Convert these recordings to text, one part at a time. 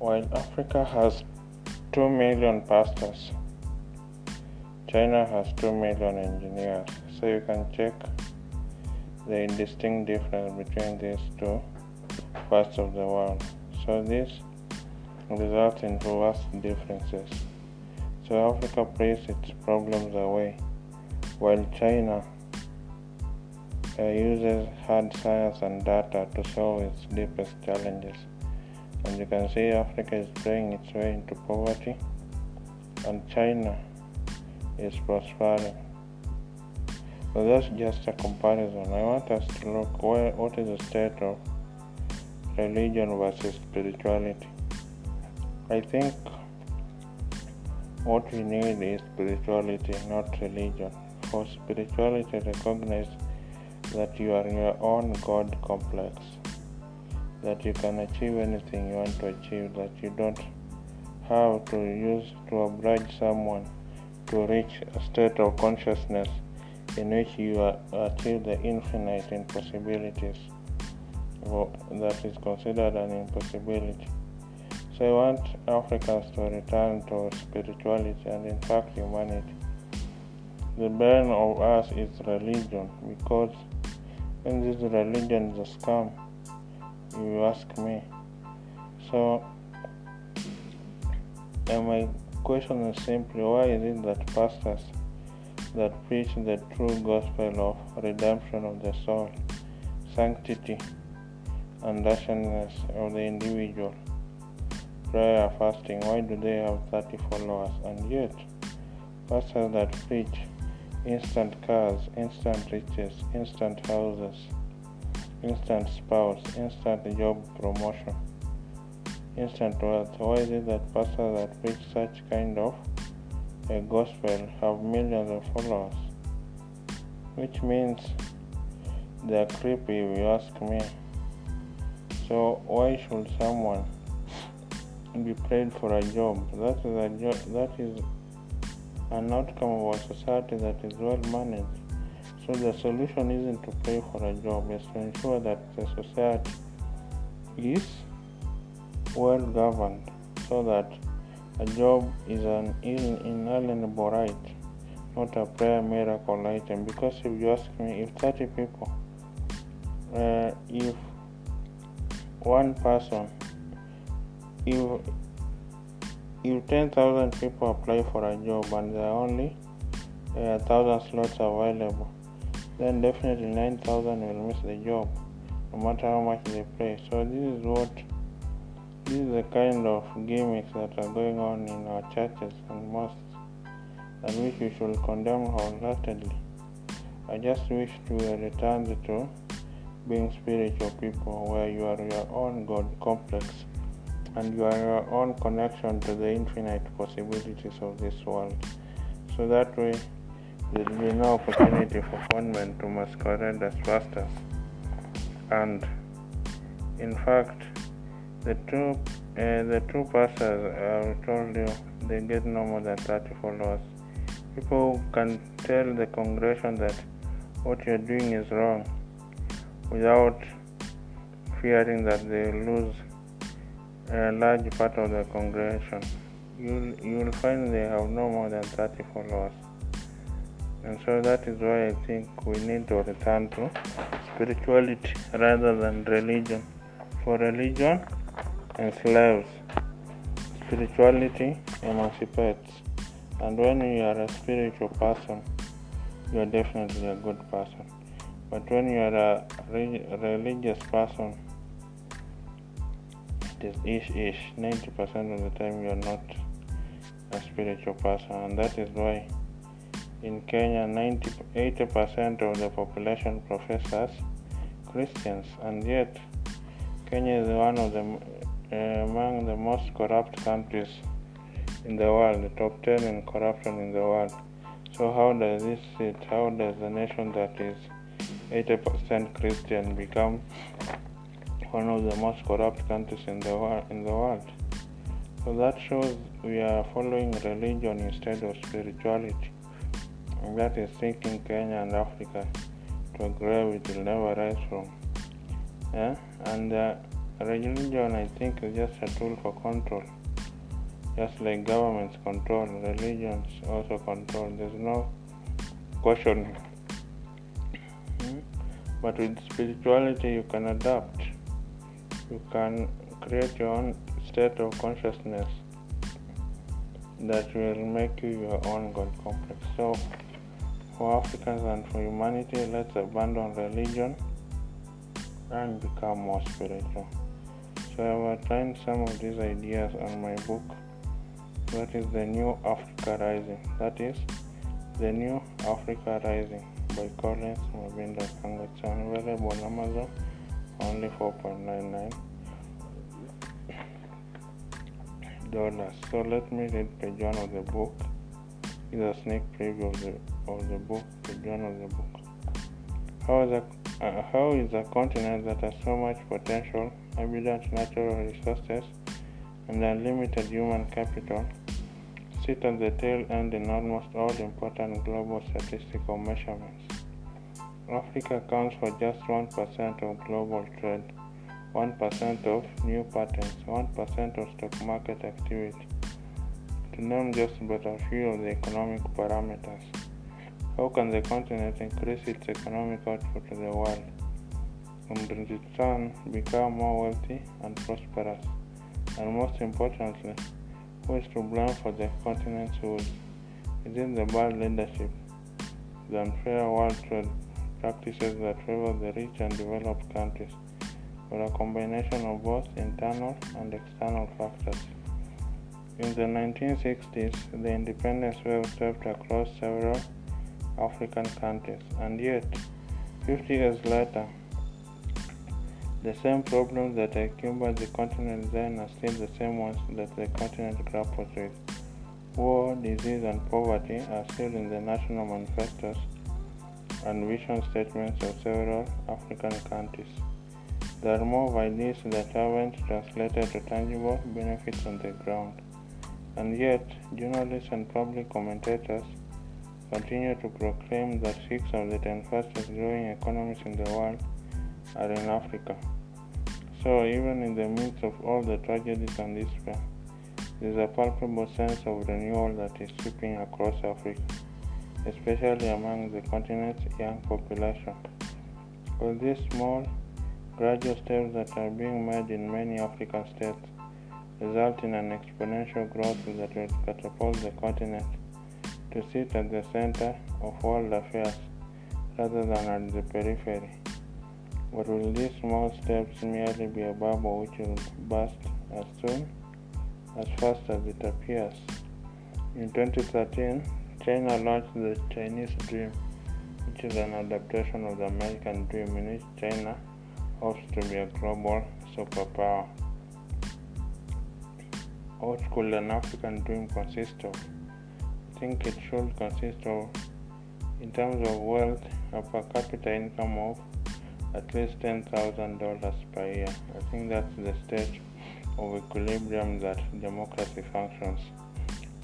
While Africa has 2 million pastors, China has 2 million engineers. So you can check the distinct difference between these two parts of the world. So this results in vast differences. So Africa plays its problems away, while China uh, uses hard science and data to solve its deepest challenges. And you can see Africa is playing its way into poverty, and China is prospering. So that's just a comparison. I want us to look where, what is the state of religion versus spirituality. I think what we need is spirituality, not religion. For spirituality, recognize that you are your own God complex, that you can achieve anything you want to achieve, that you don't have to use to oblige someone to reach a state of consciousness in which you achieve the infinite impossibilities that is considered an impossibility. So I want Africans to return to spirituality and in fact humanity. The burden of us is religion because when this religion is a scam, you ask me. So and my question is simply why is it that pastors that preach the true gospel of redemption of the soul, sanctity, and righteousness of the individual, prayer, fasting, why do they have 30 followers? And yet, pastors that preach instant cars, instant riches, instant houses, instant spouse, instant job promotion, instant wealth. Why is it that pastors that preach such kind of a gospel have millions of followers? Which means they are creepy if you ask me. So why should someone be prayed for a job? That is a job that is an outcome of a society that is well managed. So the solution isn't to pay for a job, it's to ensure that the society is well governed so that a job is an inalienable right, not a prayer miracle item. Because if you ask me, if 30 people, uh, if one person, if if 10,000 people apply for a job and there are only uh, thousand slots available, then definitely 9,000 will miss the job, no matter how much they pay. So this is what this is the kind of gimmicks that are going on in our churches and mosques, and which we should condemn wholeheartedly. I just wish we to return to being spiritual people, where you are your own God complex and you are your own connection to the infinite possibilities of this world. So that way, there will be no opportunity for conmen to masquerade as pastors. And in fact, the two uh, the two pastors I told you they get no more than 30 followers. People can tell the congregation that what you're doing is wrong without fearing that they lose a large part of the congregation, you'll, you'll find they have no more than 30 followers. And so that is why I think we need to return to spirituality rather than religion. For religion enslaves, spirituality emancipates. And when you are a spiritual person, you are definitely a good person. But when you are a religious person, it is ish ish 90% of the time you are not a spiritual person and that is why in Kenya 90 80% of the population professes Christians and yet Kenya is one of the uh, among the most corrupt countries in the world the top 10 in corruption in the world so how does this sit how does a nation that is 80% Christian become one of the most corrupt countries in the world. In the world. So that shows we are following religion instead of spirituality. That is taking Kenya and Africa to a grave it will never rise from. Yeah? And uh, religion, I think, is just a tool for control. Just like governments control, religions also control. There's no questioning. Hmm? But with spirituality, you can adapt. You can create your own state of consciousness that will make you your own God complex. So, for Africans and for humanity, let's abandon religion and become more spiritual. So, I have outlined some of these ideas on my book. That is the New Africa Rising. That is the New Africa Rising by Collins Mabinda and it's available on Amazon only 4.99 dollars. So let me read page one of the book. Is a sneak preview of the of the book, page one of the book. How is a uh, how is a continent that has so much potential, abundant natural resources, and unlimited human capital sit at the tail end in almost all important global statistical measurements. Africa accounts for just 1% of global trade 1% of new patents, 1% of stock market activity, to name just but a few of the economic parameters. How can the continent increase its economic output to the world and in turn become more wealthy and prosperous? And most importantly, who is to blame for the continent's woes? Is it the bad leadership, the unfair world trade practices that favor the rich and developed countries? or a combination of both internal and external factors. In the 1960s, the independence wave swept across several African countries, and yet, 50 years later, the same problems that encumbered the continent then are still the same ones that the continent grapples with. War, disease, and poverty are still in the national manifestos and vision statements of several African countries. There are more ideas that haven't translated to tangible benefits on the ground. And yet, journalists and public commentators continue to proclaim that six of the ten fastest growing economies in the world are in Africa. So, even in the midst of all the tragedies and despair, there is a palpable sense of renewal that is sweeping across Africa, especially among the continent's young population. All these small Gradual steps that are being made in many African states result in an exponential growth that will catapult the continent to sit at the center of world affairs rather than at the periphery. But will these small steps merely be a bubble which will burst as soon, as fast as it appears? In 2013, China launched the Chinese Dream, which is an adaptation of the American Dream in which China hopes to be a global superpower. What could an African dream consist of? I think it should consist of, in terms of wealth, a per capita income of at least $10,000 per year. I think that's the state of equilibrium that democracy functions.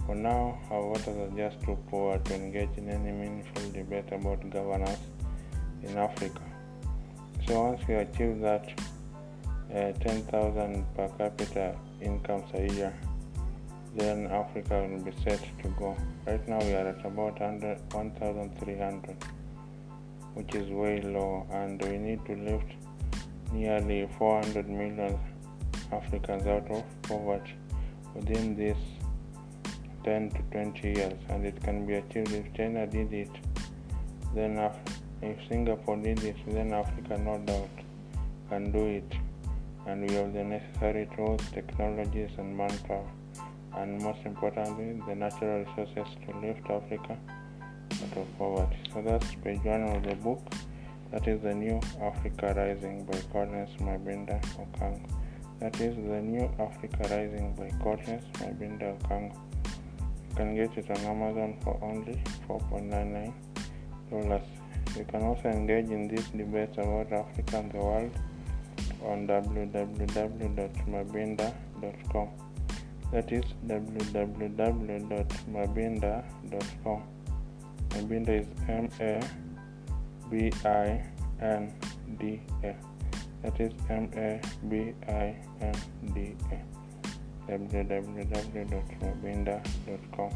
For now, our voters are just too poor to engage in any meaningful debate about governance in Africa. So once we achieve that uh, 10,000 per capita income a year, then Africa will be set to go. Right now we are at about 1,300, which is way low, and we need to lift nearly 400 million Africans out of poverty within this 10 to 20 years, and it can be achieved if China did it. Then after if Singapore did it, then Africa no doubt can do it, and we have the necessary tools, technologies, and manpower, and most importantly, the natural resources to lift Africa out of poverty. So that's page one of the book. That is the New Africa Rising by Collins Mabinda Okango. That is the New Africa Rising by Collins Mabinda Okango. You can get it on Amazon for only $4.99 you can also engage in these debates about Africa and the world on www.mabinda.com. That is www.mabinda.com. Mabinda is M A B I N D A. That is M A B I N D A www.mabinda.com.